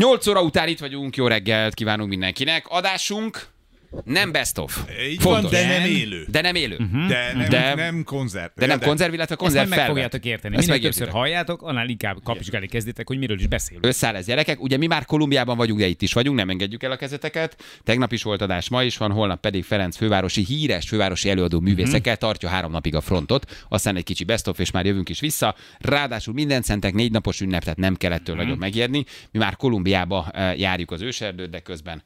8 óra után itt vagyunk, jó reggelt kívánunk mindenkinek. Adásunk nem best of. Így Fontos. van, de nem élő. De nem élő. Uh-huh. De nem, De- nem konzert. De nem konzerv, illetve Ezt konzerv meg felvett. fogjátok érteni. Ezt Minél többször halljátok, annál inkább kapizsgálni kezditek, hogy miről is beszélünk. Összeáll ez gyerekek. Ugye mi már Kolumbiában vagyunk, de itt is vagyunk, nem engedjük el a kezeteket. Tegnap is volt adás, ma is van, holnap pedig Ferenc fővárosi híres fővárosi előadó művészekkel tartja három napig a frontot. Aztán egy kicsi best of, és már jövünk is vissza. Ráadásul minden szentek négy napos ünnep, tehát nem kell ettől nagyon megérni. Mi már Kolumbiába eh, járjuk az őserdőt, de közben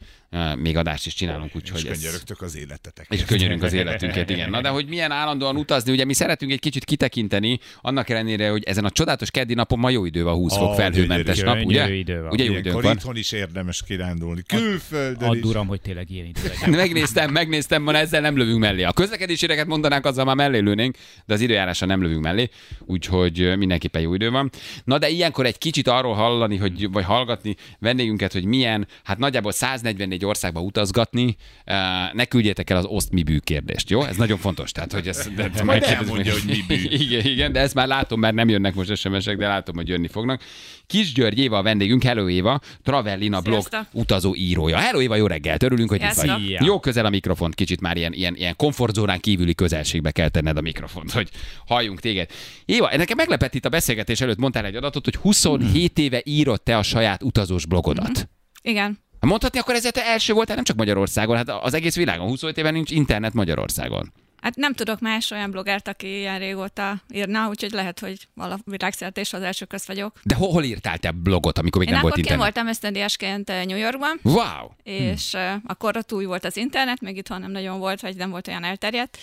még adást is csinálunk, És úgyhogy ez... könyörögtök az életetek. És könyörünk az életünket, igen. Na de hogy milyen állandóan utazni, ugye mi szeretünk egy kicsit kitekinteni, annak ellenére, hogy ezen a csodálatos keddi napon ma jó idő van, 20 fok felhőmentes gyönyörű. nap, ugye? Idő van. Ugye jó Ilyenkor van. itthon is érdemes kirándulni. Külföldön Add is. uram, hogy tényleg ilyen idő legyen. Megnéztem, megnéztem, ma ezzel nem lövünk mellé. A közlekedési éreket mondanánk, azzal már mellé lőnénk, de az időjárásra nem lövünk mellé, úgyhogy ö, mindenképpen jó idő van. Na de ilyenkor egy kicsit arról hallani, hogy, vagy hallgatni vendégünket, hogy milyen, hát nagyjából 144 országba utazgatni, ö, ne küldjétek el az oszt mi bű kérdést, jó? Ez nagyon fontos. Tehát, hogy ez, de, de Majd elmondja, hogy mi bű. Igen, igen, de ezt már látom, mert nem jönnek most SMS-ek, de látom, hogy jönni fognak. Kis György Éva a vendégünk, Hello Éva, Travellina blog utazó írója. Hello Éva, jó reggelt, örülünk, hogy itt vagy. Jó közel a mikrofont, kicsit már ilyen, ilyen, ilyen komfortzónán kívüli közelségbe kell tenned a mikrofont, hogy halljunk téged. Éva, nekem meglepett itt a beszélgetés előtt, mondtál egy adatot, hogy 27 éve írod te a saját utazós blogodat. Igen. Mondhatni, akkor ezzel te első voltál nem csak Magyarországon, hát az egész világon. 27 éve nincs internet Magyarországon. Hát nem tudok más olyan blogert, aki ilyen régóta írna, úgyhogy lehet, hogy vala világszerte is az első köz vagyok. De hol, hol írtál te blogot, amikor még Én nem akkor volt internet? voltam ösztöndíjasként eh, New Yorkban, Wow! és uh, akkor ott új volt az internet, még itthon nem nagyon volt, vagy nem volt olyan elterjedt,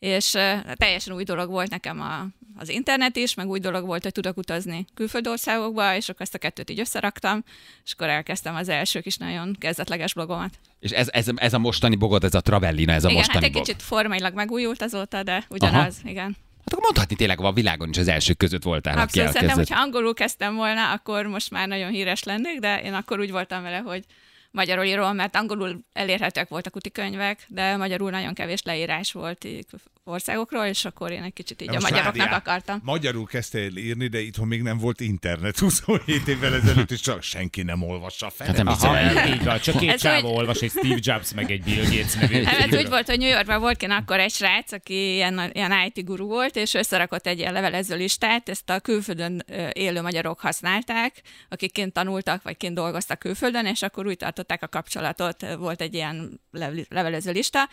és teljesen új dolog volt nekem a, az internet is, meg új dolog volt, hogy tudok utazni külföldi országokba, és akkor ezt a kettőt így összeraktam, és akkor elkezdtem az első kis nagyon kezdetleges blogomat. És ez, ez, ez a mostani blogod, ez a Travellina, ez a igen, mostani hát egy blog. kicsit formailag megújult azóta, de ugyanaz, igen. Hát akkor mondhatni tényleg a világon is az elsők között voltál, Abszolút, szerintem, hogyha angolul kezdtem volna, akkor most már nagyon híres lennék, de én akkor úgy voltam vele, hogy magyarul írom, mert angolul elérhetőek voltak utikönyvek, de magyarul nagyon kevés leírás volt országokról, és akkor én egy kicsit így De a magyaroknak várjál. akartam. Magyarul kezdte el írni, de itthon még nem volt internet 27 évvel ezelőtt, és csak senki nem olvassa fel. Hát nem Aha, el. így van, csak két csávó úgy- olvas, egy Steve Jobs, meg egy Bill Gates nevű. Hát ez úgy volt, hogy New Yorkban volt kint akkor egy srác, aki ilyen, ilyen IT guru volt, és összerakott egy ilyen levelező listát, ezt a külföldön élő magyarok használták, akik kint tanultak, vagy kint dolgoztak külföldön, és akkor úgy tartották a kapcsolatot, volt egy ilyen lev- levelező lista,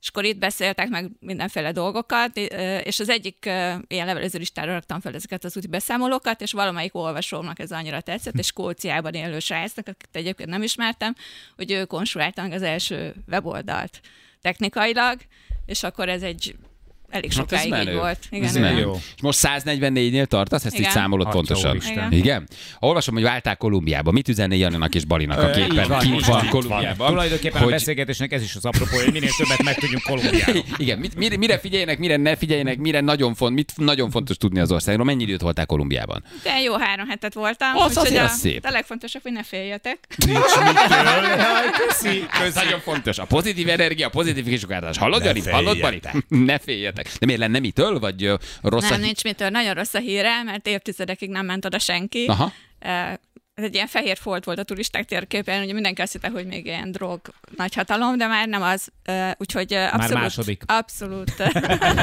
és akkor itt beszéltek meg mindenféle dolgokat, és az egyik ilyen levelező listára raktam fel ezeket az úti beszámolókat, és valamelyik olvasómnak ez annyira tetszett, és Skóciában élő srácnak, akit egyébként nem ismertem, hogy ő konstruálta meg az első weboldalt technikailag, és akkor ez egy elég Hát sokáig így volt. Igen, Ez igen. Jó. És most 144-nél tartasz? Ezt így Igen. számolod Atya pontosan. úristen. Igen. Olvasom, hogy váltál Kolumbiába. Mit üzenné Janinak és Balinak a így képen? van, Kint van. Kolumbiában. Tulajdonképpen a Hogy- beszélgetésnek ez is az apropó, hogy minél többet megtudjunk Kolumbiáról. Igen, mit, mire, mire figyeljenek, mire ne figyeljenek, mire nagyon, font, mit nagyon fontos tudni az országról. Mennyi időt voltál Kolumbiában? De jó három hetet voltam, Az azért a, az szép. a legfontosabb, hogy ne féljetek. Köszi. Ez nagyon fontos. A pozitív energia, a pozitív kisugárzás. Hallod, Ne Jani? Hallod, Bali? Ne féljetek. De miért lenne mitől? Vagy rossz a Nem, hí- nincs mitől. Nagyon rossz a híre, mert évtizedekig nem ment oda senki. Aha. Ez egy ilyen fehér folt volt a turisták térképen, ugye mindenki azt hitte, hogy még ilyen drog nagyhatalom, de már nem az. Úgyhogy abszolút, második. abszolút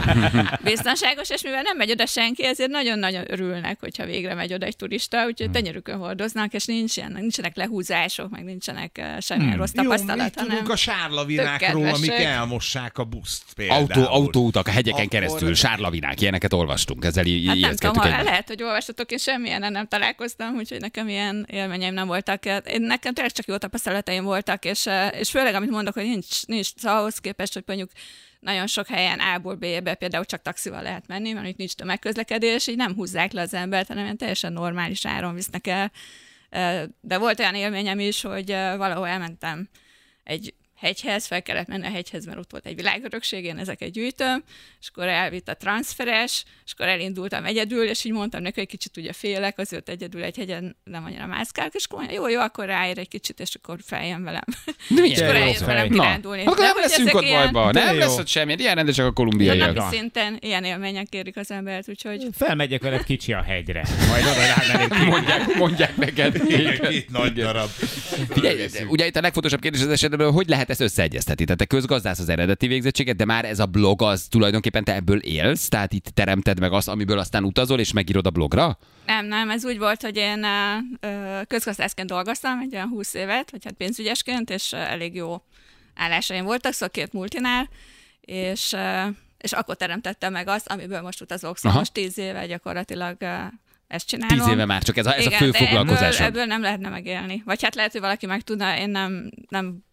biztonságos, és mivel nem megy oda senki, ezért nagyon-nagyon örülnek, hogyha végre megy oda egy turista, Hmm. úgyhogy tenyerükön hordoznak, és nincs ilyen, nincsenek lehúzások, meg nincsenek semmilyen rossz Jó, tapasztalat, mit tudunk hanem a sárlavinákról, tök amik elmossák a buszt például? Autó, autóutak a hegyeken Akkor- keresztül, sárlavinák, ilyeneket olvastunk. Ezzel így Hát nem tudom, lehet, hogy olvastatok, én semmilyen nem találkoztam, úgyhogy nekem ilyen élményeim nem voltak. Én nekem tényleg csak jó tapasztalataim voltak, és, eh, és főleg amit mondok, hogy nincs, nincs szóval ahhoz képest, hogy mondjuk nagyon sok helyen A-ból B-be például csak taxival lehet menni, mert itt nincs tömegközlekedés, így nem húzzák le az embert, hanem ilyen teljesen normális áron visznek el. Eh, De volt olyan élményem is, hogy eh, valahol elmentem egy hegyhez, fel kellett menni a hegyhez, mert ott volt egy világörökség, én ezeket gyűjtöm, és akkor elvitt a transferes, és akkor elindultam egyedül, és így mondtam neki, hogy kicsit ugye félek, azért egyedül egy hegyen nem annyira mászkálok, és akkor mondja, jó, jó, akkor ráér egy kicsit, és akkor feljön velem. De és milyen akkor fej. velem Na, kirándulni. akkor De nem leszünk ott ilyen- bajba. Nem jó. lesz ott semmi. Ilyen rendesek a a kolumbiaiak. napi szinten ilyen élmények érik az embert, úgyhogy Felmegyek veled kicsi a hegyre. Majd oda. Mondják, mondják neked. Két nagy darab. Ugye itt a legfontosabb kérdés az esetben, hogy lehet ezt összeegyeztetni? Tehát te közgazdász az eredeti végzettséget, de már ez a blog az tulajdonképpen te ebből élsz, tehát itt teremted meg azt, amiből aztán utazol és megírod a blogra? Nem, nem, ez úgy volt, hogy én közgazdászként dolgoztam egy olyan 20 évet, vagy hát pénzügyesként, és elég jó állásaim voltak, szóval két multinál, és, és akkor teremtettem meg azt, amiből most utazok. Szóval Aha. most 10 éve gyakorlatilag ezt csinálom. Tíz éve már, csak ez a, ez a Igen, fő de ebből, ebből nem lehetne megélni. Vagy hát lehet, hogy valaki meg tudna, én nem, nem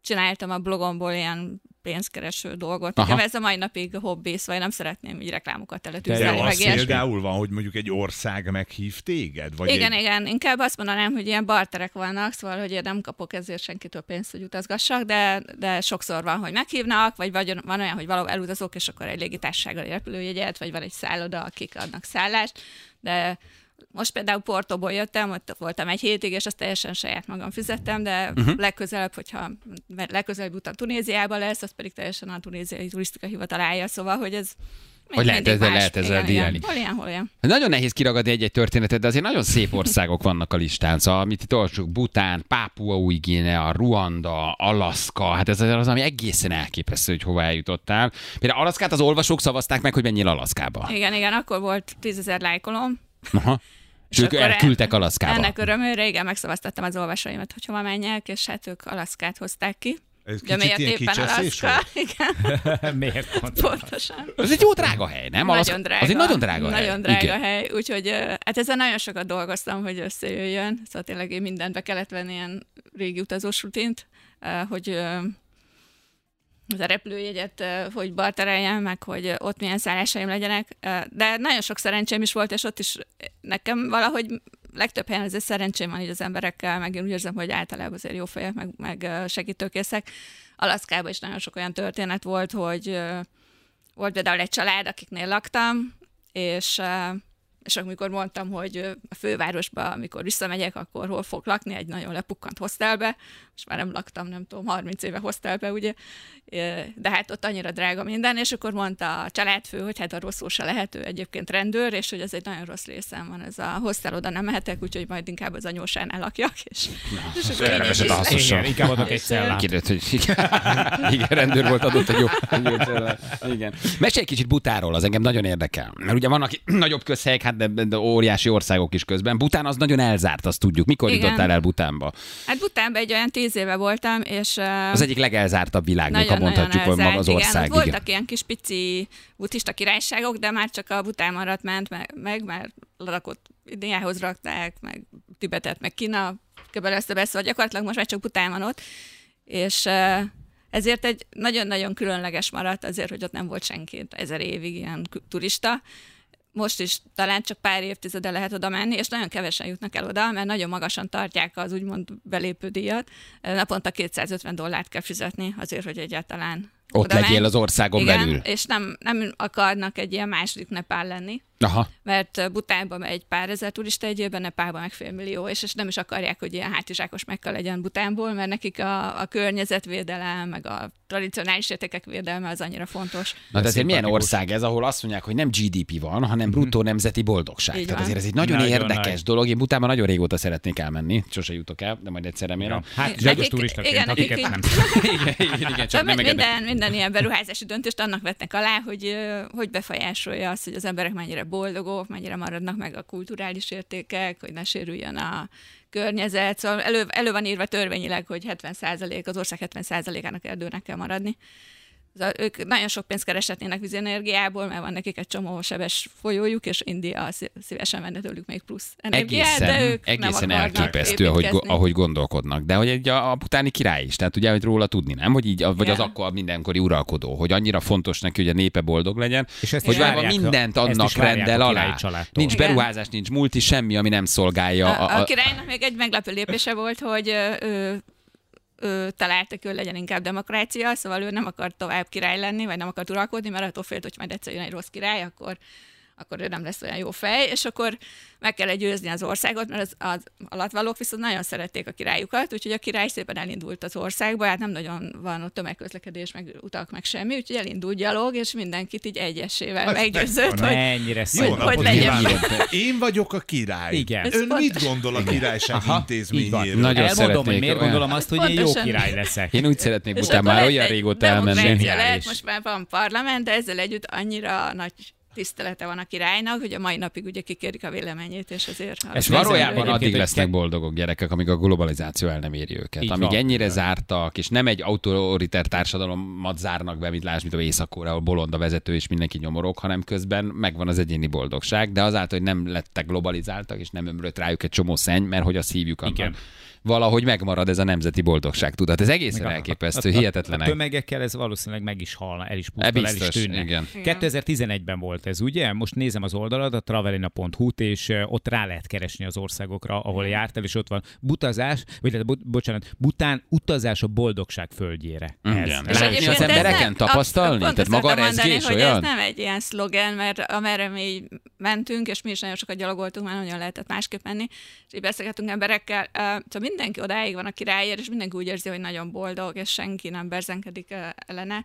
csináltam a blogomból ilyen pénzkereső dolgot. Aha. Nekem ez a mai napig hobbi, szóval én nem szeretném így reklámokat De teletűzni, meg az például van, hogy mondjuk egy ország meghív téged? Vagy Igen, egy... igen, inkább azt mondanám, hogy ilyen barterek vannak, szóval, hogy én nem kapok ezért senkitől pénzt, hogy utazgassak, de, de sokszor van, hogy meghívnak, vagy, vagy van olyan, hogy valahol elutazok, és akkor egy légitársággal egy repülőjegyet, vagy van egy szálloda, akik adnak szállást, de most például Portóból jöttem, ott voltam egy hétig, és azt teljesen saját magam fizettem, de uh-huh. legközelebb, hogyha legközelebb utam Tunéziába lesz, az pedig teljesen a tunéziai turisztika hivatal szóval, hogy ez Hogy lehet ezzel- lehet ezzel díjálni. Hol ilyen, hol ilyen. Nagyon nehéz kiragadni egy-egy történetet, de azért nagyon szép országok vannak a listán. Szóval, amit itt olvasunk, Bután, Pápua új Guinea, Ruanda, Alaszka, hát ez az, ami egészen elképesztő, hogy hova eljutottál. Például Alaszkát az olvasók szavazták meg, hogy menjél Alaszkába. Igen, igen, akkor volt tízezer lájkolom, Aha. És ők akkor elküldtek Alaszkába. Ennek örömére, igen, megszavaztattam az olvasóimat, hogy hova menjek, és hát ők Alaszkát hozták ki. Ez kicsit miért ilyen éppen Alaszka? Igen, Miért pontosan. Ez egy jó drága hely, nem? Alaszka- Nagyon drága. Az egy nagyon drága hely. Nagyon drága Igen. hely, úgyhogy hát ezzel nagyon sokat dolgoztam, hogy összejöjjön. Szóval tényleg én mindenbe kellett venni ilyen régi utazós rutint, hogy az a repülőjegyet, hogy bartereljem, meg hogy ott milyen szállásaim legyenek. De nagyon sok szerencsém is volt, és ott is nekem valahogy legtöbb helyen azért szerencsém van így az emberekkel, meg én úgy érzem, hogy általában azért jó fejek, meg, meg segítőkészek. Alaszkában is nagyon sok olyan történet volt, hogy volt például egy család, akiknél laktam, és, és amikor mondtam, hogy a fővárosba, amikor visszamegyek, akkor hol fog lakni, egy nagyon lepukkant hostelbe, most már nem laktam, nem tudom, 30 éve hostelbe, ugye, de hát ott annyira drága minden, és akkor mondta a családfő, hogy hát a rosszul se lehet, ő egyébként rendőr, és hogy ez egy nagyon rossz részem van, ez a hostel oda nem mehetek, úgyhogy majd inkább az anyósánál lakjak, és, és akkor. Igen, inkább adok egy cellát. Hogy igen, igen, rendőr volt, adott egy cellát. Igen. Mesélj egy kicsit Butáról, az engem nagyon érdekel. Mert ugye vannak nagyobb közhelyek, hát de, de óriási országok is közben. Bután az nagyon elzárt, azt tudjuk. Mikor Igen. jutottál el Butánba? Hát Butánban egy olyan tíz éve voltam, és Az egyik legelzártabb világnak, ha mondhatjuk, hogy maga az igen. ország. Ott voltak ilyen kis pici buddhista királyságok, de már csak a Bután maradt ment meg, meg mert lakott Indiához rakták, meg Tibetet, meg Kína köbelezte be, szóval gyakorlatilag most már csak Bután van ott, és ezért egy nagyon-nagyon különleges maradt azért, hogy ott nem volt senki ezer évig ilyen turista. Most is talán csak pár évtizede lehet oda menni, és nagyon kevesen jutnak el oda, mert nagyon magasan tartják az úgymond belépő díjat. Naponta 250 dollárt kell fizetni azért, hogy egyáltalán Ott oda menj. legyél az országon Igen, belül. és nem, nem akarnak egy ilyen második Nepál lenni, Aha. mert Butánban egy pár ezer turista egy évben, Nepálban meg fél millió, és, és nem is akarják, hogy ilyen hátizsákos megka legyen Butánból, mert nekik a, a környezetvédelem, meg a tradicionális értékek védelme az annyira fontos. Na de azért milyen ország ez, ahol azt mondják, hogy nem GDP van, hanem bruttó nemzeti boldogság. Így Tehát van. azért ez egy nagyon, Nagyon érdekes nagy. dolog. Én Butánban nagyon régóta szeretnék elmenni, sose jutok el, de majd egyszer remélem. Hát Nekik- zsagos turistaként, igen, akiket így- nem. igen, igen, igen, csak nem minden, minden ilyen beruházási döntést annak vetnek alá, hogy, hogy befolyásolja azt, hogy az emberek mennyire boldogok, mennyire maradnak meg a kulturális értékek, hogy ne sérüljön a környezet. Szóval elő, elő van írva törvényileg, hogy 70% az ország 70%-ának erdőnek kell maradni. Ők nagyon sok pénzt kereshetnének vízenergiából, mert van nekik egy csomó sebes folyójuk, és India szí- szívesen venne tőlük még plusz energiát, Egészen, de ők egészen nem elképesztő, ahogy, ahogy gondolkodnak. De hogy egy a, a butáni király is, tehát ugye, hogy róla tudni, nem? Hogy így, vagy az Ja. akkor mindenkori uralkodó, hogy annyira fontos neki, hogy a népe boldog legyen, És ezt hogy várják- mindent várják rendel a alá. Nincs Igen. beruházás, nincs multi, semmi, ami nem szolgálja. A, A, a a, királynak még egy meglepő lépése volt, hogy ö, ö, ő találta ki, hogy legyen inkább demokrácia, szóval ő nem akar tovább király lenni, vagy nem akar uralkodni, mert attól félt, hogy majd egyszer jön egy rossz király, akkor akkor ő nem lesz olyan jó fej, és akkor meg kell győzni az országot, mert az, az alatvalók viszont nagyon szerették a királyukat, úgyhogy a király szépen elindult az országba, hát nem nagyon van ott tömegközlekedés, meg utak, meg semmi, úgyhogy elindult gyalog, és mindenkit így egyesével Az meggyőzött, hogy Mennyire Jó szép. hogy legyen. Én vagyok a király. Igen. Ön pont- mit gondol a királyság Aha, intézményéről? Nagyon Elmondom, hogy miért olyan- gondolom azt, hogy én jó Pontosan. király leszek. Én úgy szeretnék És után már olyan régóta elmenni. Lehet, most már van parlament, de ezzel együtt annyira nagy tisztelete van a királynak, hogy a mai napig ugye kikérik a véleményét, és azért... És valójában addig lesznek boldogok gyerekek, amíg a globalizáció el nem éri őket. Így amíg van. ennyire zártak, és nem egy autoriter társadalomat zárnak be, mint lásd, mint a észak ahol bolond a vezető és mindenki nyomorog, hanem közben megvan az egyéni boldogság, de azáltal, hogy nem lettek globalizáltak, és nem ömlött rájuk egy csomó szenny, mert hogy azt hívjuk annak. Igen. Valahogy megmarad ez a nemzeti boldogság, tudat. Ez egészen Meg elképesztő, a- a- tömegekkel ez valószínűleg meg is halna, el is E, pusztul, el is tűnne. igen. 2011-ben volt ez, ugye? Most nézem az oldalad, a travelina.hu-t, és ott rá lehet keresni az országokra, ahol jártál, és ott van butazás, vagy hát, bo- bocsánat, Bután utazás a boldogság földjére. Igen. Ez. Látni És az embereken nem- tapasztalni? absz- pont Tehát maga mondani, rezgés hogy olyan? ez nem egy ilyen szlogen, mert amerre mi mentünk, és mi is nagyon sokat gyalogoltunk, már nagyon lehetett másképp menni, és így beszélgetünk emberekkel. Uh, szóval mindenki odáig van a királyért, és mindenki úgy érzi, hogy nagyon boldog, és senki nem berzenkedik uh, ellene.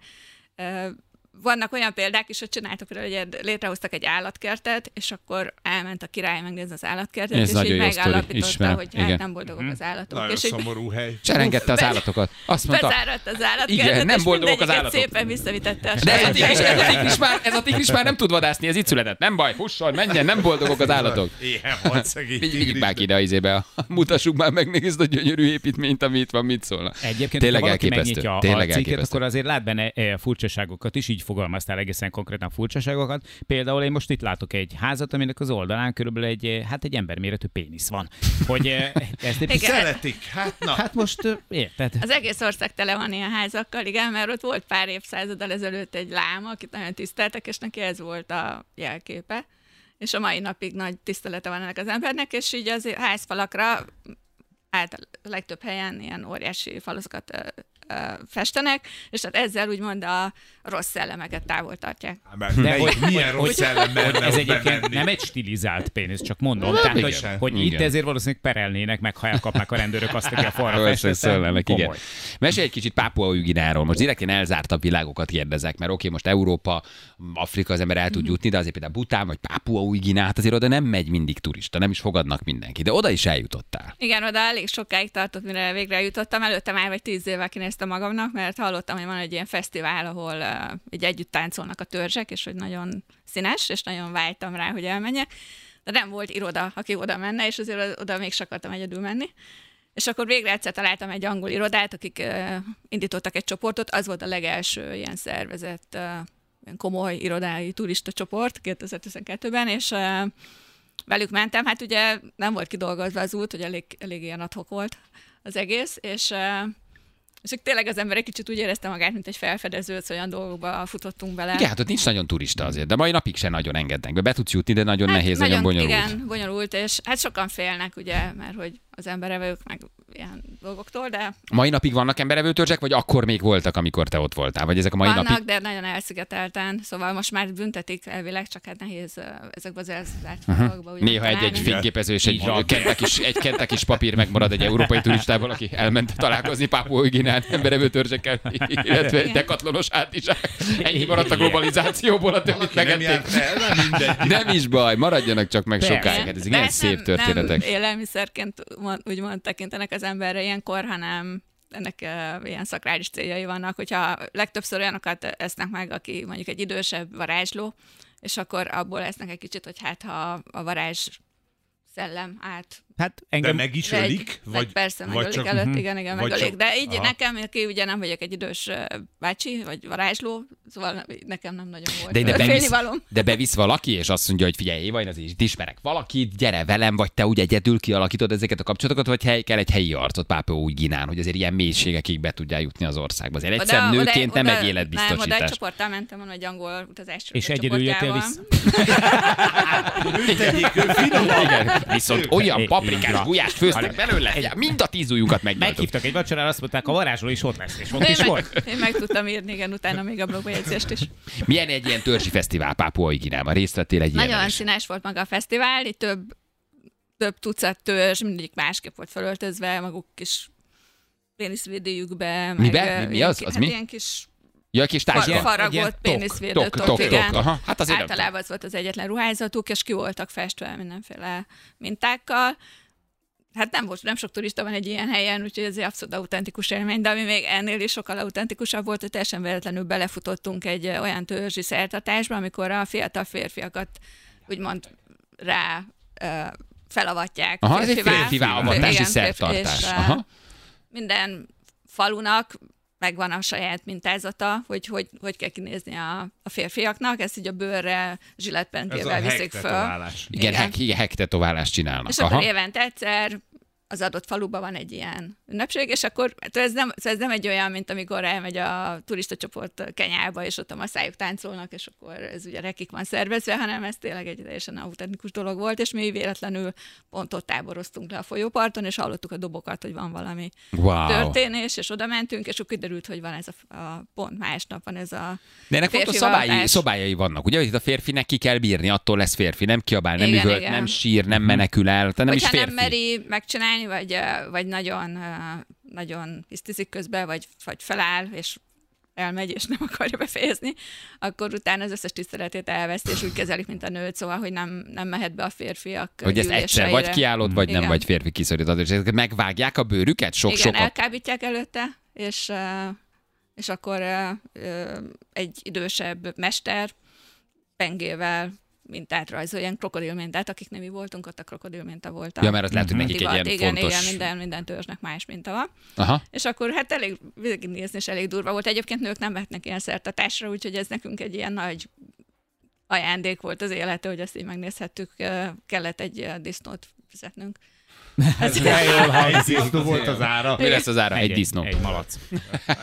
Vannak olyan példák is, hogy csináltak például, hogy létrehoztak egy állatkertet, és akkor elment a király megnézni az állatkertet, Ez és így megállapította, ismerem. hogy hát Igen. nem boldogok az állatok. Nagyon és szomorú hely. És elengedte az állatokat. Azt mondta, bezáradt az állatkertet, Igen, nem és boldogok az állatok. szépen visszavitette a De ez a, tigris, ez, a tigris már, ez a tigris már nem tud vadászni, ez itt született. Nem baj, fusson, menjen, nem boldogok az állatok. Éhen halt szegény Vigy- Vigyük már ide a izébe, mutassuk már meg ezt a gyönyörű építményt, ami itt van, mit szólna. Egyébként, Tényleg ha valaki elképesztő. megnyitja Tényleg a cikket, akkor azért lát benne eh, furcsaságokat is, így fogalmaztál egészen konkrétan furcsaságokat. Például én most itt látok egy házat, aminek az oldalán körülbelül egy, eh, hát egy emberméretű pénisz van. Hogy eh, ezt Igen. Szeretik, hát na. Hát most eh, érted? Az egész ország tele van ilyen házakkal, igen, mert ott volt pár évszázaddal ezelőtt egy láma, akit nagyon tiszteltek, és neki ez volt a jelképe. És a mai napig nagy tisztelete van ennek az embernek, és így az házfalakra által a legtöbb helyen ilyen óriási falazokat festenek, és tehát ezzel úgymond a rossz szellemeket távol tartják. Mert De hogy- milyen rossz szellem merne Ez egyébként bemenni? nem egy stilizált pénisz, csak mondom. Tehát, hogy, igen. hogy Igen. itt ezért valószínűleg perelnének, meg ha elkapnák a rendőrök azt, aki a falra szöllenek, igen. Mesélj egy kicsit Pápua Ügináról. Most direkt én elzártabb világokat kérdezek, mert oké, most Európa, Afrika az ember el tud jutni, de azért például Bután vagy Pápua hát azért oda nem megy mindig turista, nem is fogadnak mindenki, de oda is eljutottál. Igen, oda elég sokáig tartott, mire végre jutottam. Előtte már vagy tíz évvel kinéztem magamnak, mert hallottam, hogy van egy ilyen fesztivál, ahol uh, így együtt táncolnak a törzsek, és hogy nagyon színes, és nagyon vágytam rá, hogy elmenjek. De nem volt iroda, aki oda menne, és azért oda még se akartam egyedül menni. És akkor végre egyszer találtam egy angol irodát, akik uh, indítottak egy csoportot, az volt a legelső ilyen szervezett, uh, komoly irodái turista csoport 2012-ben, és uh, velük mentem, hát ugye nem volt kidolgozva az út, hogy elég, elég ilyen adhok volt az egész, és, és akkor tényleg az ember egy kicsit úgy érezte magát, mint egy felfedező, olyan dolgokba futottunk bele. Igen, hát ott nincs nagyon turista azért, de mai napig se nagyon engednek be. Be tudsz jutni, de nagyon hát nehéz, nagyon, bonyolult. Igen, bonyolult, és hát sokan félnek, ugye, mert hogy az emberevők meg ilyen dolgoktól, de Mai napig vannak emberevő törzsek, vagy akkor még voltak, amikor te ott voltál? Vagy ezek a mai vannak, napig? de nagyon elszigetelten, szóval most már büntetik elvileg, csak hát nehéz eh, ezekbe az elzárt dolgokba. ugye Néha egy, egy találni. fényképező és egy Így van. kentekis, egy kentekis papír megmarad egy európai turistával, aki elment találkozni Pápua Üginán emberevő törzsekkel, illetve egy dekatlonos hátizsák. Ennyi maradt a globalizációból, a többit megették. nem is baj, maradjanak csak meg sokáig. Hát De ilyen hát szép történetek. Nem élelmiszerként mond, úgymond tekintenek az emberre ilyenkor, hanem ennek uh, ilyen szakrális céljai vannak, hogyha legtöbbször olyanokat esznek meg, aki mondjuk egy idősebb varázsló, és akkor abból lesznek egy kicsit, hogy hát ha a varázs szellem át Hát De engem meg is ölik? vagy, persze, vagy megölik csak, előtt, mhm. igen, igen, Vagy megölik. csak- De így Aha. nekem, aki ugye nem vagyok egy idős bácsi, vagy varázsló, szóval nekem nem nagyon volt De ide ö, bevisz, de bevisz valaki, és azt mondja, hogy figyelj, én azért itt ismerek valakit, gyere velem, vagy te úgy egyedül kialakítod ezeket a kapcsolatokat, vagy hely, kell egy helyi arcot Pápua úgy Ginán, hogy azért ilyen mélységekig be tudjál jutni az országba. Azért egyszer Oda- nőként oda- nem oda- egy Nem, oda egy életbiztosítás. csoporttal mentem, van egy angol utazásra. És egyedül jöttél vissza? Viszont olyan pap paprikás gulyást főztek belőle, egy, mind a tíz ujjukat megnyaltuk. Meghívtak egy vacsorára, azt mondták, a varázsló is ott lesz, és ott Én is meg, volt. én meg tudtam írni, igen, utána még a blogbejegyzést is. Milyen egy ilyen törzsi fesztivál Pápua Ginában? Részt vettél egy ilyen Nagyon színes volt maga a fesztivál, itt több, több tucat törzs, mindegyik másképp volt felöltözve, maguk kis péniszvédőjükbe. meg, Mibe? ö, Mi- mi az? Az hát mi? Ilyen kis Ja, kis far. Egy ilyen faragott péniszvédő tok, tok, tok, igen. tok, aha. Hát azért Általában az volt az egyetlen ruházatuk, és ki voltak festve mindenféle mintákkal. Hát nem volt, nem sok turista van egy ilyen helyen, úgyhogy ez egy abszolút autentikus élmény, de ami még ennél is sokkal autentikusabb volt, hogy teljesen véletlenül belefutottunk egy olyan törzsi szertartásba, amikor a fiatal férfiakat úgymond rá felavatják. Aha, ez egy férfivá. férfivá Igen, szertartás. és, Aha. minden falunak megvan a saját mintázata, hogy hogy, hogy kell kinézni a, a férfiaknak, ezt így a bőrre Ez a zsiletpentével viszik föl. hektetoválás. Igen, Igen. hek, igen, hektetoválást csinálnak. És akkor Aha. évente egyszer az adott faluban van egy ilyen ünnepség, és akkor ez nem, ez nem egy olyan, mint amikor elmegy a turista csoport Kenyába, és ott a maszájuk táncolnak, és akkor ez ugye rekik van szervezve, hanem ez tényleg egy teljesen autentikus dolog volt, és mi véletlenül pont ott táboroztunk le a folyóparton, és hallottuk a dobokat, hogy van valami Wow. történés, és oda mentünk, és akkor kiderült, hogy van ez a, a pont másnap van ez a De ennek fontos férfi szabályi, szabályai vannak. Ugye, hogy itt a férfinek ki kell bírni, attól lesz férfi, nem kiabál, nem Igen, üvölt, igen. nem sír, nem menekül el, tehát nem is Hogyha férfi. nem meri megcsinálni, vagy, vagy nagyon, nagyon hisztizik közben, vagy, vagy feláll, és elmegy, és nem akarja befejezni, akkor utána az összes tiszteletét elveszt, és úgy kezelik, mint a nőt, szóval, hogy nem, nem mehet be a férfiak Hogy ezt egyszer vagy kiállod, vagy nem Igen. vagy férfi kiszorítod. És ezeket megvágják a bőrüket Igen, sok-sokat. elkábítják előtte, és, és akkor egy idősebb mester pengével mintát rajzol, ilyen krokodilmintát, akik nem mi voltunk, ott a krokodilminta volt. a- Ja, mert az lehet, hogy nekik egy ilyen igen, fontos... Igen, minden, minden törzsnek más minta van. Aha. És akkor hát elég végignézni is elég durva volt. Egyébként nők nem mehetnek ilyen szertatásra, úgyhogy ez nekünk egy ilyen nagy ajándék volt az élete, hogy ezt így megnézhettük. Kellett egy disznót fizetnünk. Ez jól hangzik. volt az ára. Mi lesz az ára? Egy disznó. Egy malac.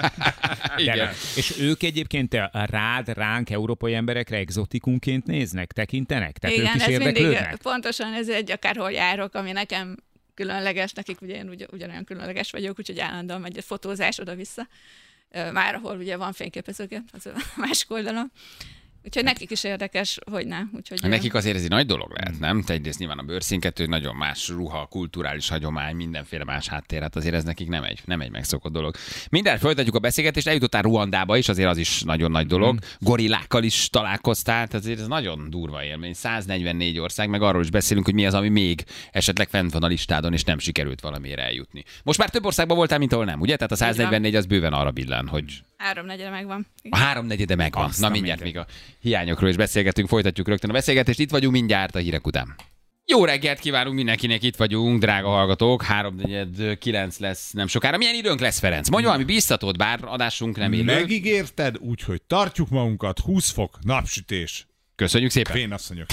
Igen. És ők egyébként a rád, ránk, európai emberekre exotikunként néznek, tekintenek? Tehát Igen, ők is ez mindig, pontosan ez egy akárhol járok, ami nekem különleges, nekik ugye én ugy, ugyanolyan különleges vagyok, úgyhogy állandóan megy a fotózás oda-vissza. Már ahol ugye van fényképezőgép, az a másik oldalon. Úgyhogy nekik is érdekes, hogy ne. Úgyhogy, ö, Nekik azért ez egy nagy dolog lehet, nem? Te egyrészt nyilván a bőrszínket, hogy nagyon más ruha, kulturális hagyomány, mindenféle más háttér, hát azért ez nekik nem egy, nem egy megszokott dolog. Mindent folytatjuk a beszélgetést, eljutottál Ruandába is, azért az is nagyon nagy dolog. Gorillákkal is találkoztál, tehát azért ez nagyon durva élmény. 144 ország, meg arról is beszélünk, hogy mi az, ami még esetleg fent van a listádon, és nem sikerült valamire eljutni. Most már több országban voltál, mint ahol nem, ugye? Tehát a 144 az bőven arra billen, hogy Háromnegyede megvan. a háromnegyede megvan. Azt Na mindjárt még a hiányokról is beszélgetünk, folytatjuk rögtön a beszélgetést. Itt vagyunk mindjárt a hírek után. Jó reggelt kívánunk mindenkinek, itt vagyunk, drága hallgatók. Háromnegyed kilenc lesz nem sokára. Milyen időnk lesz, Ferenc? Mondj valami biztatót, bár adásunk nem élő. Megígérted, úgyhogy tartjuk magunkat, 20 fok, napsütés. Köszönjük szépen. Vénasszonyok.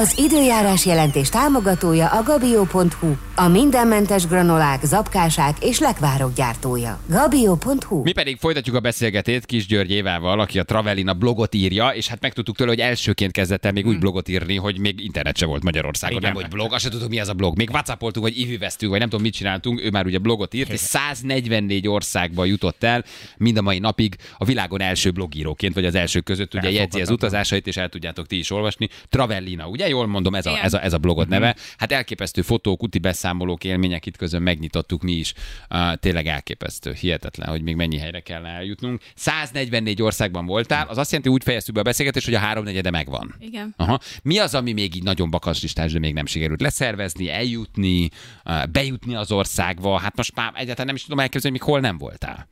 Az időjárás jelentés támogatója a gabio.hu, a mindenmentes granolák, zapkásák és lekvárok gyártója. Gabio.hu Mi pedig folytatjuk a beszélgetést Kis György Évával, aki a Travelina blogot írja, és hát megtudtuk tőle, hogy elsőként kezdett el még úgy blogot írni, hogy még internet se volt Magyarországon. Igen. Nem, hogy blog, azt se tudtuk, mi az a blog. Még whatsappoltunk, vagy iviveztünk, vagy nem tudom, mit csináltunk, ő már ugye blogot írt, és 144 országba jutott el, mind a mai napig a világon első blogíróként, vagy az elsők között ugye jegyzi az utazásait, és el tudjátok ti is olvasni. Travellina, ugye jól mondom, ez a, Igen. ez a, ez a blogot neve. Hát elképesztő fotók, úti beszámolók, élmények itt közön megnyitottuk mi is. Uh, tényleg elképesztő, hihetetlen, hogy még mennyi helyre kellene eljutnunk. 144 országban voltál, az azt jelenti, úgy fejeztük be a beszélgetést, hogy a háromnegyede megvan. Igen. Aha. Mi az, ami még így nagyon bakaslistás, de még nem sikerült leszervezni, eljutni, uh, bejutni az országba? Hát most már egyáltalán nem is tudom elképzelni, hogy még hol nem voltál.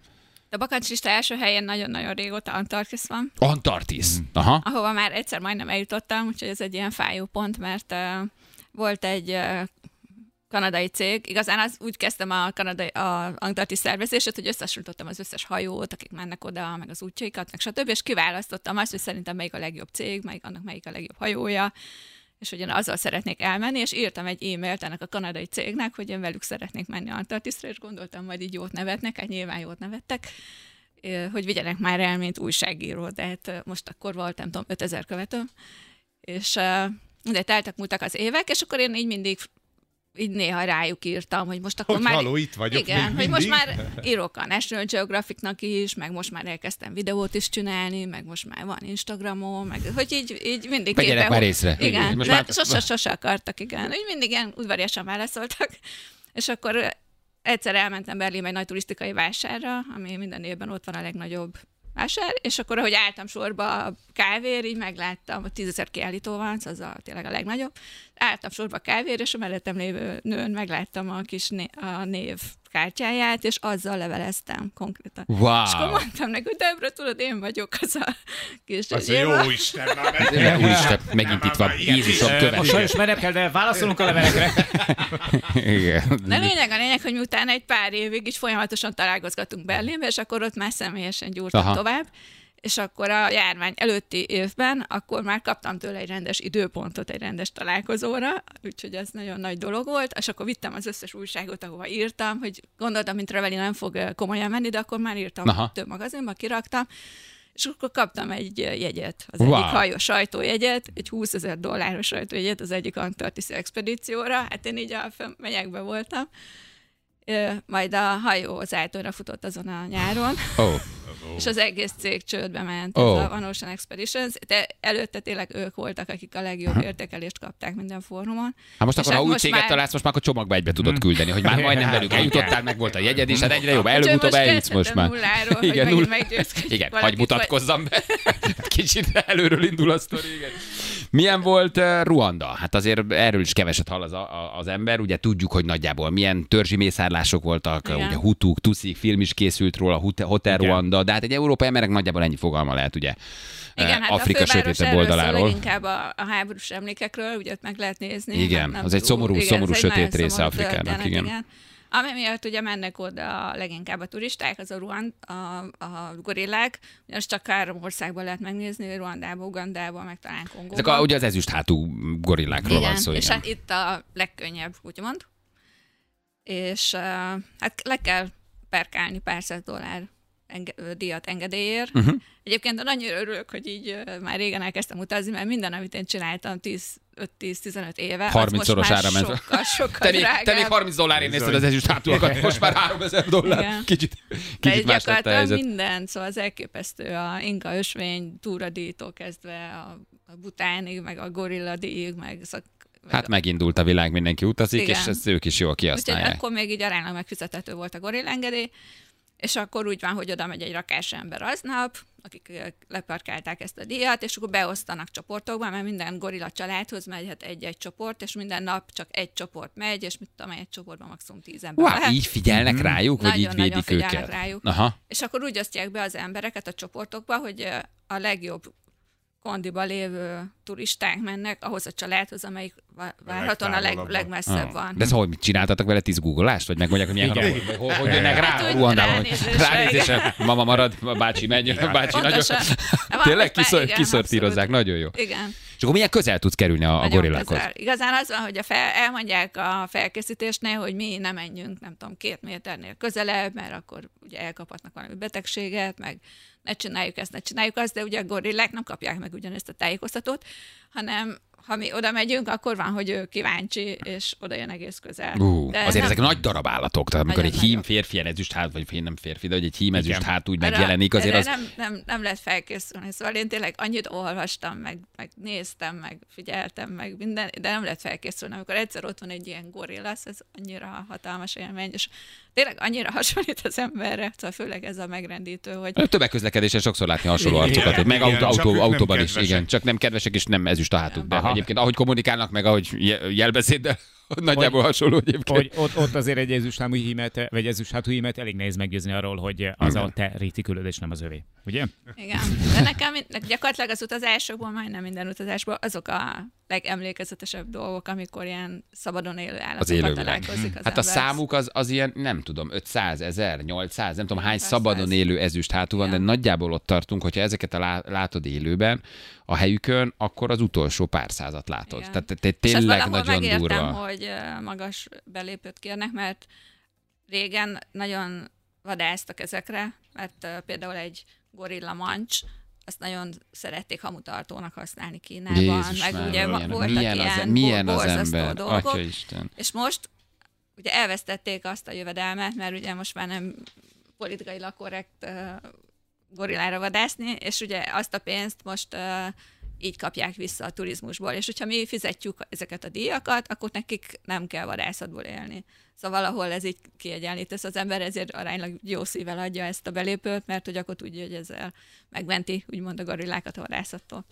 De a bakancslista első helyen nagyon-nagyon régóta Antarktisz van, Antarktisz. Aha. ahova már egyszer majdnem eljutottam, úgyhogy ez egy ilyen fájó pont, mert uh, volt egy uh, kanadai cég. Igazán az úgy kezdtem a kanadai a Antarktisz szervezését, hogy összehasonlítottam az összes hajót, akik mennek oda, meg az útjaikat, meg stb. És kiválasztottam azt, hogy szerintem melyik a legjobb cég, melyik annak melyik a legjobb hajója, és hogy én azzal szeretnék elmenni, és írtam egy e-mailt ennek a kanadai cégnek, hogy én velük szeretnék menni Antarktiszra, és gondoltam, majd így jót nevetnek, hát nyilván jót nevettek, hogy vigyenek már el, mint újságíró, de hát most akkor volt, nem tudom, 5000 követő, és de teltek múltak az évek, és akkor én így mindig így néha rájuk írtam, hogy most akkor Hogy már... haló, itt vagyok Igen, még hogy most már írok a National Geographicnak is, meg most már elkezdtem videót is csinálni, meg most már van Instagramom, meg hogy így, így mindig Vegyenek képbe- már észre. Igen, Most most már- már... sose, sose akartak, igen. Úgy mindig ilyen udvariasan válaszoltak. És akkor egyszer elmentem Berlinbe egy nagy turisztikai vásárra, ami minden évben ott van a legnagyobb vásár, és akkor, ahogy álltam sorba a kávér, így megláttam, hogy tízezer kiállító van, az a, tényleg a legnagyobb. Álltam sorba a kávér, és a mellettem lévő nőn megláttam a kis né- a név kártyáját, és azzal leveleztem konkrétan. Wow. És akkor mondtam neki, hogy Debra, tudod, én vagyok az a kis Az Én jó Isten, már Úristen, megint itt van. Jézusom, Most követ. sajnos merem kell, de válaszolunk a levelekre. Igen. De lényeg a lényeg, hogy miután egy pár évig is folyamatosan találkozgatunk Berlinbe, és akkor ott már személyesen gyúrtam tovább, és akkor a járvány előtti évben, akkor már kaptam tőle egy rendes időpontot, egy rendes találkozóra, úgyhogy ez nagyon nagy dolog volt, és akkor vittem az összes újságot, ahova írtam, hogy gondoltam, mint Reveli nem fog ö, komolyan menni, de akkor már írtam Aha. Több magazinba, kiraktam, és akkor kaptam egy ö, jegyet, az Wow. egyik hajó sajtójegyet, egy 20 ezer dolláros sajtójegyet az egyik Antarktiszi expedícióra. Hát én így a megyekbe voltam. Ö, Majd a hajó az futott azon a nyáron, Ó, oh. és az egész cég csődbe ment, oh. ez a Van Ocean Expeditions, de előtte tényleg ők voltak, akik a legjobb értékelést kapták minden fórumon. Hát most És akkor, ha hát új most céget már- találsz, most már akkor csomagba egybe tudod küldeni, hogy már majdnem velük eljutottál, meg volt a jegyed is, hát egyre jobb, előbb-utóbb most eljutsz most már. nulláról, Igen, null- Igen, hagy valakit, mutatkozzam be. Kicsit előről indul a sztori, igen. Milyen volt uh, Ruanda? Hát azért erről is keveset hall az, a, az ember. Ugye tudjuk, hogy nagyjából milyen törzsi mészárlások voltak, Igen. ugye hutuk, tuszik, film is készült róla, Hotel Igen. Ruanda, de hát egy európai emberek nagyjából ennyi fogalma lehet, ugye? Igen, eh, hát Afrika a sötétebb oldaláról. leginkább a, a háborús emlékekről, ugye ott meg lehet nézni. Igen, hát nem az egy szomorú- igen, szomorú sötét része Afrikának, történet, igen. Ami miatt ugye mennek oda leginkább a turisták, az a, Ruand, a, a gorillák, ugyanis csak három országban lehet megnézni, Ruandába, Ugandába, meg talán Kongóba. Ezek a, ugye az ezüst hátú gorillákról igen, van szó, és igen. hát itt a legkönnyebb, úgymond. És uh, hát le kell perkálni pár száz dollár enge- díjat engedélyért. Uh-huh. Egyébként nagyon örülök, hogy így már régen elkezdtem utazni, mert minden, amit én csináltam 10 5-10-15 éve, 30 az szoros most ára már ment. sokkal, sokkal Te még, te még 30 dollárért nézted az ezüst hátulakat, most már 3000 dollár. Igen. Kicsit, kicsit más lett a helyzet. minden, szóval az elképesztő, a inka ösvény túradíjtól kezdve a, a butánig, meg a gorilladíjig, meg szak, meg Hát megindult a világ, mindenki utazik, Igen. és ezt ők is jól Úgyhogy kihasználják. akkor még így aránylag megfizethető volt a gorillengedély, és akkor úgy van, hogy oda megy egy rakás ember aznap, akik leparkálták ezt a díjat, és akkor beosztanak csoportokba, mert minden gorilla családhoz megy egy-egy csoport, és minden nap csak egy csoport megy, és mit tudom, egy csoportban maximum tíz ember Wow, lehet. így figyelnek rájuk, vagy így Nagyon-nagyon védik figyelnek őket? rájuk. Aha. És akkor úgy osztják be az embereket a csoportokba, hogy a legjobb kondiba lévő turisták mennek ahhoz a családhoz, amelyik vá- várhatóan a leg, legmesszebb Ah. van. De szóval mit csináltatok vele tíz googolást? Vagy megmondják, hogy milyen Igen. hogy, hogy, hogy jönnek rá Hát úgy Ruandába? ránézésre. Mama marad, bácsi megy, bácsi nagyon. Tényleg hogy kiszor, kiszortírozzák, nagyon jó. Igen. És akkor milyen közel tudsz kerülni a, a gorillákhoz? közel. Igazán az van, hogy a fel, elmondják a felkészítésnél, hogy mi nem menjünk, nem tudom, két méternél közelebb, mert akkor ugye elkaphatnak valami betegséget, meg ne csináljuk ezt, ne csináljuk azt, de ugye a gorillák nem kapják meg ugyanezt a tájékoztatót, hanem ha mi oda megyünk, akkor van, hogy ő kíváncsi, és oda jön egész közel. De azért nem- ezek nagy darab állatok, tehát amikor egy hím férfi ezüst hát, vagy nem férfi, de hogy egy hím ezüst hát úgy megjelenik, azért az... nem, nem, nem lehet felkészülni. Szóval én tényleg annyit olvastam, meg, meg néztem, meg figyeltem, meg minden, de nem lehet felkészülni. Amikor egyszer ott van egy ilyen gorillasz, ez annyira hatalmas élmény, és tényleg annyira hasonlít az emberre, szóval főleg ez a megrendítő, hogy A tömegközlekedésen sokszor látni hasonló arcokat, meg autó, autóban is, kedvesek. igen. Csak nem kedvesek és nem ezüst a hátuk, de Aha. Egyébként ahogy kommunikálnak, meg ahogy je- jelbeszéddel, nagyjából hasonló egyébként. Hogy ott, ott azért egy ezüsthámú hímet, vagy ezüsthátú hímet elég nehéz meggyőzni arról, hogy az a te rétikülöd és nem az övé. Ugye? igen. De nekem gyakorlatilag az utazásokból, majdnem minden utazásból azok a legemlékezetesebb dolgok, amikor ilyen szabadon élő állatokkal élővilág. találkozik az Hát a ember. számuk az, az ilyen, nem tudom, 500, 1000, 800, nem tudom hány Persze, szabadon ez- élő ezüst hátú van, de Ja. nagyjából ott tartunk, hogyha ezeket a lá- látod élőben, a helyükön, akkor az utolsó pár százat látod. Igen. Tehát te, tényleg nagyon megértem, durva. hogy ö, magas belépőt kérnek, mert régen nagyon vadásztak ezekre, mert például egy gorilla mancs, azt nagyon szerették hamutartónak használni Kínában, Jézus meg már, ugye milyen, voltak milyen, az, ilyen milyen az ember, dolgok. Atya Isten. És most ugye elvesztették azt a jövedelmet, mert ugye most már nem politikailag korrekt uh, gorillára vadászni, és ugye azt a pénzt most uh, így kapják vissza a turizmusból. És hogyha mi fizetjük ezeket a díjakat, akkor nekik nem kell vadászatból élni. Szóval valahol ez így kiegyenlít, ez az ember ezért aránylag jó szívvel adja ezt a belépőt, mert hogy akkor tudja, hogy ezzel megmenti, úgymond a gorillákat a vadászattól.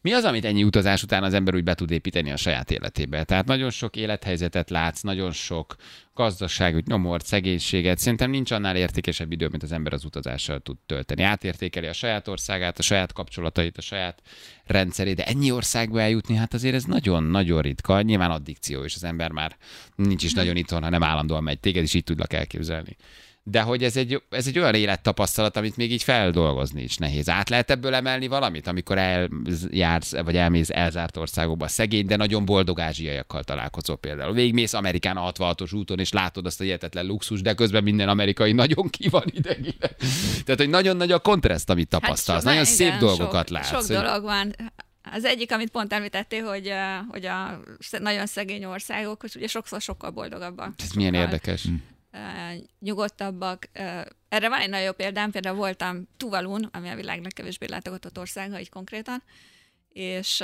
Mi az, amit ennyi utazás után az ember úgy be tud építeni a saját életébe? Tehát nagyon sok élethelyzetet látsz, nagyon sok gazdaságügy, nyomort, szegénységet. Szerintem nincs annál értékesebb idő, mint az ember az utazással tud tölteni. Átértékeli a saját országát, a saját kapcsolatait, a saját rendszerét, de ennyi országba eljutni, hát azért ez nagyon-nagyon ritka. Nyilván addikció, és az ember már nincs is nagyon itthon, hanem állandóan megy. Téged is így tudlak elképzelni. De hogy ez egy, ez egy olyan élettapasztalat, amit még így feldolgozni is nehéz. Át lehet ebből emelni valamit, amikor eljársz, vagy elmész elzárt országokba, szegény, de nagyon boldog ázsiaiakkal találkozol például. Végmész Amerikán a 66-os úton, és látod azt a hihetetlen luxus, de közben minden amerikai nagyon ki van idegére. Tehát, hogy nagyon nagy a kontraszt, amit tapasztalsz. Hát nagyon so- szép igen, dolgokat sok, látsz. Sok hogy- dolog van. Az egyik, amit pont említettél, hogy, hogy a nagyon szegény országok, hogy ugye sokszor sokkal boldogabbak. Ez milyen sokkal, érdekes. eh, nyugodtabbak. Erre van egy nagyon jó példám, például voltam Tuvalun, ami a világ legkevésbé látogatott országa, így konkrétan, és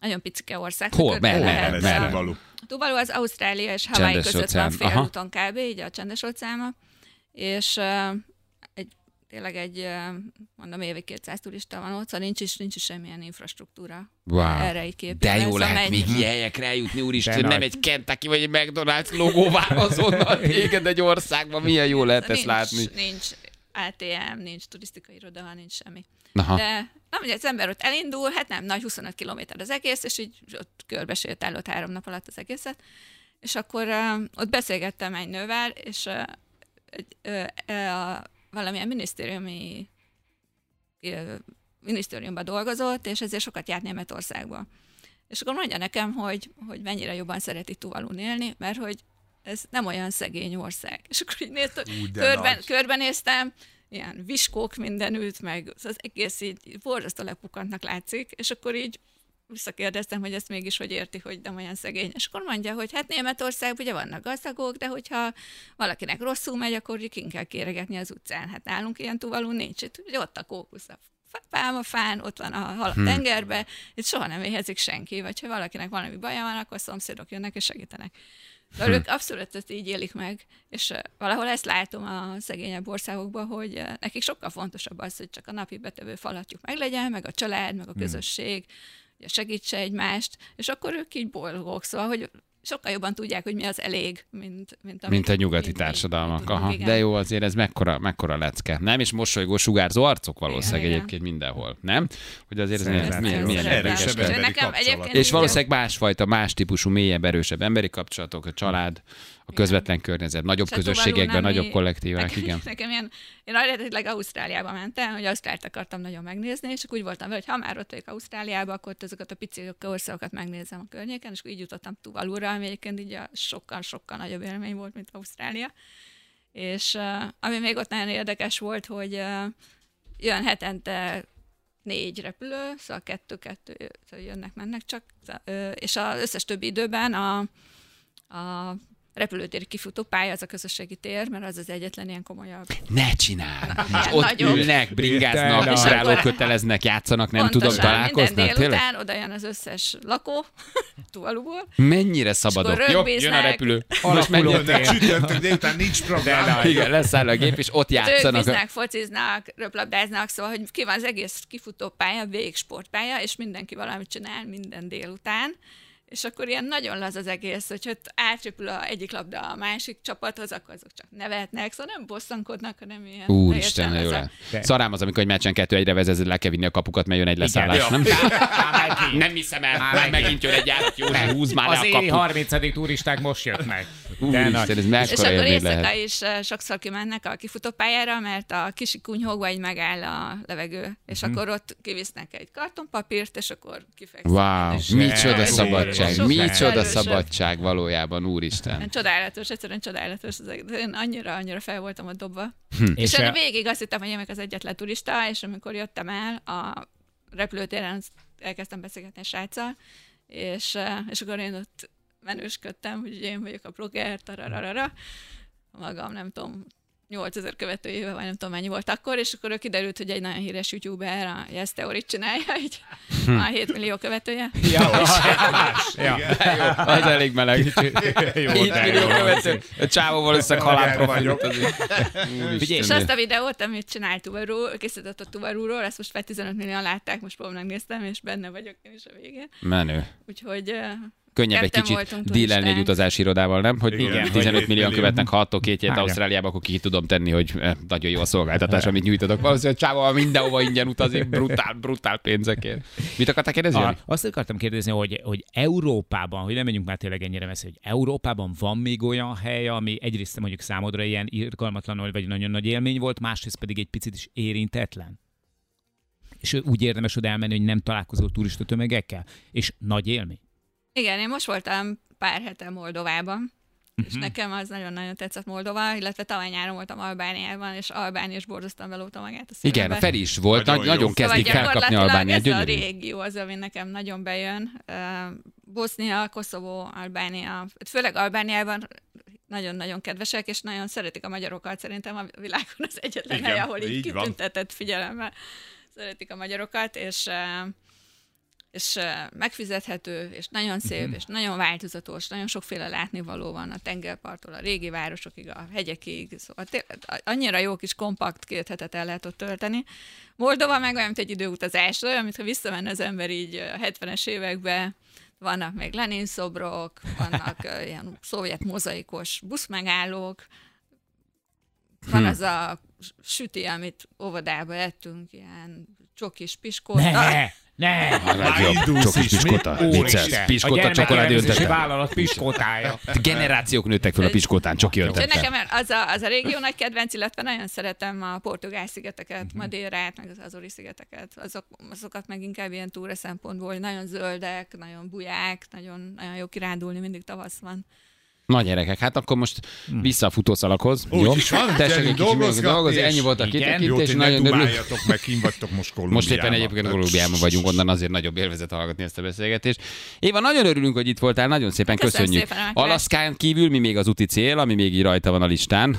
nagyon picike ország. Hol? Merre? Tuvalu az Ausztrália és Hawaii között van fél Aha. úton kb, így a csendes óceánban, és tényleg egy, mondom, évi 200 turista van ott, szóval nincs is, nincs is semmilyen infrastruktúra Wow. erre így képjelni. De jó Szóval lehet még ilyen helyekre eljutni, úristen, nem nagy. egy Kentucky vagy egy McDonald's logóvál azonnal téged egy országban, milyen jó lehet ezt nincs, látni. Nincs ATM, nincs turisztikai iroda, nincs semmi. Aha. De nem, ugye az ember ott elindul, hát nem nagy, 25 km az egész, és így ott körbesétál ott három nap alatt az egészet. És akkor uh, ott beszélgettem egy nővel, és uh, egy, uh, uh, valamilyen minisztériumi minisztériumban dolgozott, és ezért sokat járt Németországba. És akkor mondja nekem, hogy, hogy mennyire jobban szereti Tuvalun élni, mert hogy ez nem olyan szegény ország. És akkor így néztem, Ú, körben, nagy. körbenéztem, ilyen viskók mindenütt, meg az egész így borzasztó lepukantnak látszik, és akkor így visszakérdeztem, hogy ezt mégis hogy érti, hogy nem olyan szegény. És akkor mondja, hogy hát Németországban ugye vannak gazdagok, de hogyha valakinek rosszul megy, akkor kin kell kéregetni az utcán. Hát nálunk ilyen tuvalú nincs. Itt ugye ott a kókusz a pálmafán, ott van a hal a tengerbe, itt soha nem éhezik senki, vagy ha valakinek valami baja van, akkor szomszédok jönnek és segítenek. De ők abszolút ezt így élik meg, és valahol ezt látom a szegényebb országokban, hogy nekik sokkal fontosabb az, hogy csak a napi betevő falatjuk meglegyen, meg a család, meg a közösség, hogy segítse egymást, és akkor ők így boldogok, szóval, hogy sokkal jobban tudják, hogy mi az elég, mint, mint, Mint a nyugati mint- társadalmak. mint- Aha, igen. de jó, azért ez mekkora, mekkora lecke. Nem? És mosolygó, sugárzó arcok valószínűleg Igen, igen. egyébként mindenhol. Nem? Hogy azért ez Szerintem milyen, milyen, erősebb emberi kapcsolat. És valószínűleg másfajta, más típusú, mélyebb, erősebb emberi kapcsolatok, a család, a közvetlen környezet, nagyobb a közösségekben, nagyobb kollektívenek, nekem, igen. Nekem ilyen, én eredetileg Ausztráliába mentem, hogy Ausztrált akartam nagyon megnézni, és akkor úgy voltam vele, hogy ha már ott vagyok Ausztráliába, akkor ezeket a pici országokat megnézem a környéken, és akkor így jutottam Tuvalura, ami egyébként így a sokkal-sokkal nagyobb élmény volt, mint Ausztrália. És ami még ott nagyon érdekes volt, hogy jön hetente négy repülő, szóval kettő-kettő szóval jönnek, mennek csak, és az összes többi időben a, a repülőtéri kifutó pálya az a közösségi tér, mert az az egyetlen ilyen komolyabb. Ne csinálj! És ilyen ott nagyobb. ülnek, bringáznak, És köteleznek, játszanak, nem Pontosan, tudom, találkoznak. Minden Tényleg? délután oda jön az összes lakó Tuvaluból. Mennyire szabadok. Jó, jön a repülő. Most tér. Csütörtök délután nincs program. Igen, leszáll a gép, és ott játszanak. Rögbiznek, fociznak, röplabdáznak, szóval, hogy ki van az egész kifutó pálya, végig sportpálya, és mindenki valamit csinál minden délután. És akkor ilyen nagyon laz az egész, hogy ott átrepül a egyik labda a másik csapathoz, akkor azok csak nevetnek, szóval nem bosszankodnak, hanem ilyen Úristen, jó a- Szarám az, amikor egy meccsen kettő egyre vezet, le kell vinni a kapukat, mert jön egy leszállás. Nem? nem hiszem el, már megint jön egy járat, jó, húz már le Az a kaput. 30. turisták most jött meg. De Úristen, ez És mekkora akkor élmény éjszaka lehet. is eh, sokszor kimennek a kifutópályára, mert a kisi kunyhókba így megáll a levegő, és akkor ott kivisznek egy kartonpapírt, és akkor kifekszik. Wow, És- micsoda szabadság. Szabadság, Sok micsoda erősebb. szabadság valójában, úristen. Csodálatos, egyszerűen csodálatos. Én annyira, annyira fel voltam ott dobva. És, És eh, én végig azt hittem, hogy én meg az egyetlen turista, és amikor jöttem el a repülőtéren, elkezdtem beszélgetni a sráccal, és, és akkor én ott menősködtem, hogy én vagyok a blogger, tarararara, magam nem tudom, 8000 követőjével, vagy nem tudom mennyi volt akkor, és akkor kiderült, hogy egy nagyon híres youtuber, a Yes Theory csinálja, így Hm. a 7 millió követője. ja, ja. Az elég meleg. Jó, Itt de millió jó. követő. A csávó valószínűleg halálprofil. És azt a videót, amit csinált Tuvaru, készített a Tuvaruról, ezt most már 15 millióan látták, most pont megnéztem, és benne vagyok én is a végén. Menő. Úgyhogy Könnyebb egy kicsit dílelni egy utazási irodával, nem? Hogy Igen, 15 hogy millióan millió. követnek, ha attól két hét Várja. Ausztráliába, akkor ki tudom tenni, hogy eh, nagyon jó a szolgáltatás, amit nyújtatok. Valószínűleg csávó mindenhova ingyen utazik, brutál, brutál pénzekért. Mit akartál kérdezni? A, azt akartam kérdezni, hogy, hogy Európában, hogy nem menjünk már tényleg ennyire messze, hogy Európában van még olyan hely, ami egyrészt mondjuk számodra ilyen irgalmatlan, vagy nagyon nagy élmény volt, másrészt pedig egy picit is érintetlen? És úgy érdemes oda elmenni, hogy nem találkozol turista tömegekkel? És nagy élmény? Igen, én most voltam pár hete Moldovában, és Mhm. nekem az nagyon-nagyon tetszett Moldova, illetve tavaly nyáron voltam Albániában, és Albánia is borzasztóan belóta magát a szívembe. Igen, a Feri is volt, Nagyon nagyon, kezdik Szóval felkapni gyakorlatilag Albániát. Ez a Gyönyörű. régió az, ami nekem nagyon bejön. Uh, Bosznia, Koszovó, Albánia, hát főleg Albániában nagyon-nagyon kedvesek, és nagyon szeretik a magyarokat. Szerintem a világon az egyetlen Igen, hely, ahol így, így kitüntetett figyelemmel szeretik a magyarokat, és uh, és megfizethető, és nagyon szép, uh-huh. és nagyon változatos, nagyon sokféle látnivaló van a tengerparttól, a régi városokig, a hegyekig, szóval annyira jó kis kompakt két hetet el lehet ott tölteni. Moldova meg olyan, mint egy időutazás, olyan, mintha visszamenne az ember így a 70-es évekbe, vannak még Lenin szobrok, vannak ilyen szovjet mozaikos buszmegállók, van Hm. az a süti, amit óvodába ettünk, ilyen csokis piskóta. Ne! A legjobb csokis is, piskóta. Vicces. Úristen. Piskóta, csokoládé gyermekélelmezési öntetlen. vállalat piskótája. Generációk nőttek föl a piskótán, csoki öntetlen. nekem az a, az a régió nagy kedvenc, illetve nagyon szeretem a portugál szigeteket, Mhm. Madérát, meg az Azori szigeteket. Azok, azokat meg inkább ilyen túra szempontból, hogy nagyon zöldek, nagyon buják, nagyon, nagyon jó kirándulni, mindig tavasz van. Na gyerekek, hát akkor most vissza a futószalakhoz. Úgy jó? is van, Tessék dolgozni, és- ennyi volt a Igen. Jó, nagyon örülök. dumáljatok meg, kim vagytok most Kolumbiában. Most éppen egyébként Kolumbiában vagyunk, onnan azért nagyobb élvezet hallgatni ezt a beszélgetést. Éva, nagyon örülünk, hogy itt voltál, nagyon szépen Köszönöm köszönjük. szépen. Alaszkán kívül mi még az úti cél, ami még így rajta van a listán?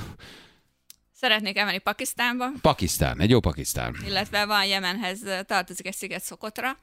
Szeretnék elmenni Pakisztánba, Pakisztán, egy jó Pakisztán. illetve van Jemenhez tartozik egy sziget Szokotra,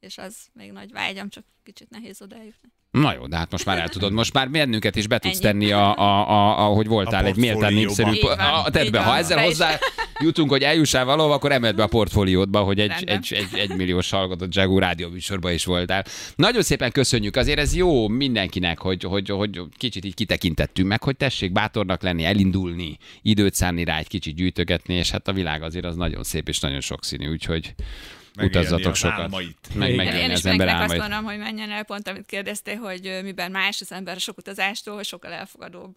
és az még nagy vágyam, csak kicsit nehéz oda eljutni. Na jó, de hát most már el tudod, most már bennünket is be tudsz tenni, a, a, a, ahogy voltál A egy méltán népszerű... Van, a, tedd be, ha ezzel hozzá jutunk, hogy eljussál valahova, akkor emeld be a portfóliódba, hogy egy, Rendben. egy, egy, egy milliós hallgatott Zságú rádióműsorban is voltál. Nagyon szépen köszönjük, azért ez jó mindenkinek, hogy, hogy, hogy kicsit így kitekintettünk meg, hogy tessék bátornak lenni, elindulni, időt szánni rá, egy kicsit gyűjtögetni, és hát a világ azért az nagyon szép és nagyon sokszínű, úgyhogy utazzatok az sokat. álmait. Meg, Igen. is az ember mindenkinek azt álmait. mondom, hogy menjen el, pont amit kérdeztél, hogy miben más az ember a sok utazástól, hogy sokkal elfogadóbb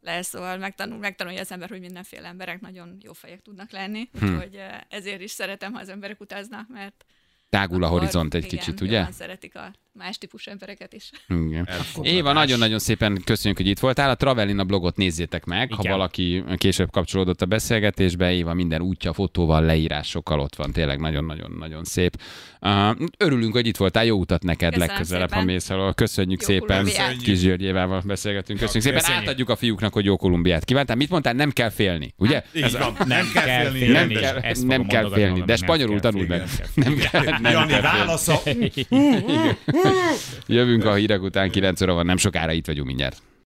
lesz, szóval megtanul, megtanulja az ember, hogy mindenféle emberek nagyon jó fejek tudnak lenni, Hm. úgyhogy ö, ezért is szeretem, ha az emberek utaznak, mert Tágul a horizont egy igen, kicsit, ugye? jobban szeretik a más típusú embereket is. Igen. Éva, nagyon-nagyon szépen köszönjük, hogy itt voltál. A Travelina blogot nézzétek meg, ha Igen. valaki később kapcsolódott a beszélgetésbe. Éva minden útja, fotóval, leírásokkal ott van. Tényleg nagyon-nagyon-nagyon szép. Uh, örülünk, hogy itt voltál. Jó utat neked Köszönöm legközelebb, szépen. ha mész elő. Köszönjük Jó szépen. Kolumbiát. Kis György Évával beszélgetünk. Köszönjük szépen. köszönjük. Átadjuk a fiúknak, hogy jó Kolumbiát kívántál. Mit mondtál? Nem kell félni, ugye? Így van, nem kell félni. Nem félni. kell, nem kell félni, de spanyolul kell tanul meg. Nem kell, nem Jani válasza. Jövünk a hírek után, 9 óra van, nem sokára itt vagyunk mindjárt.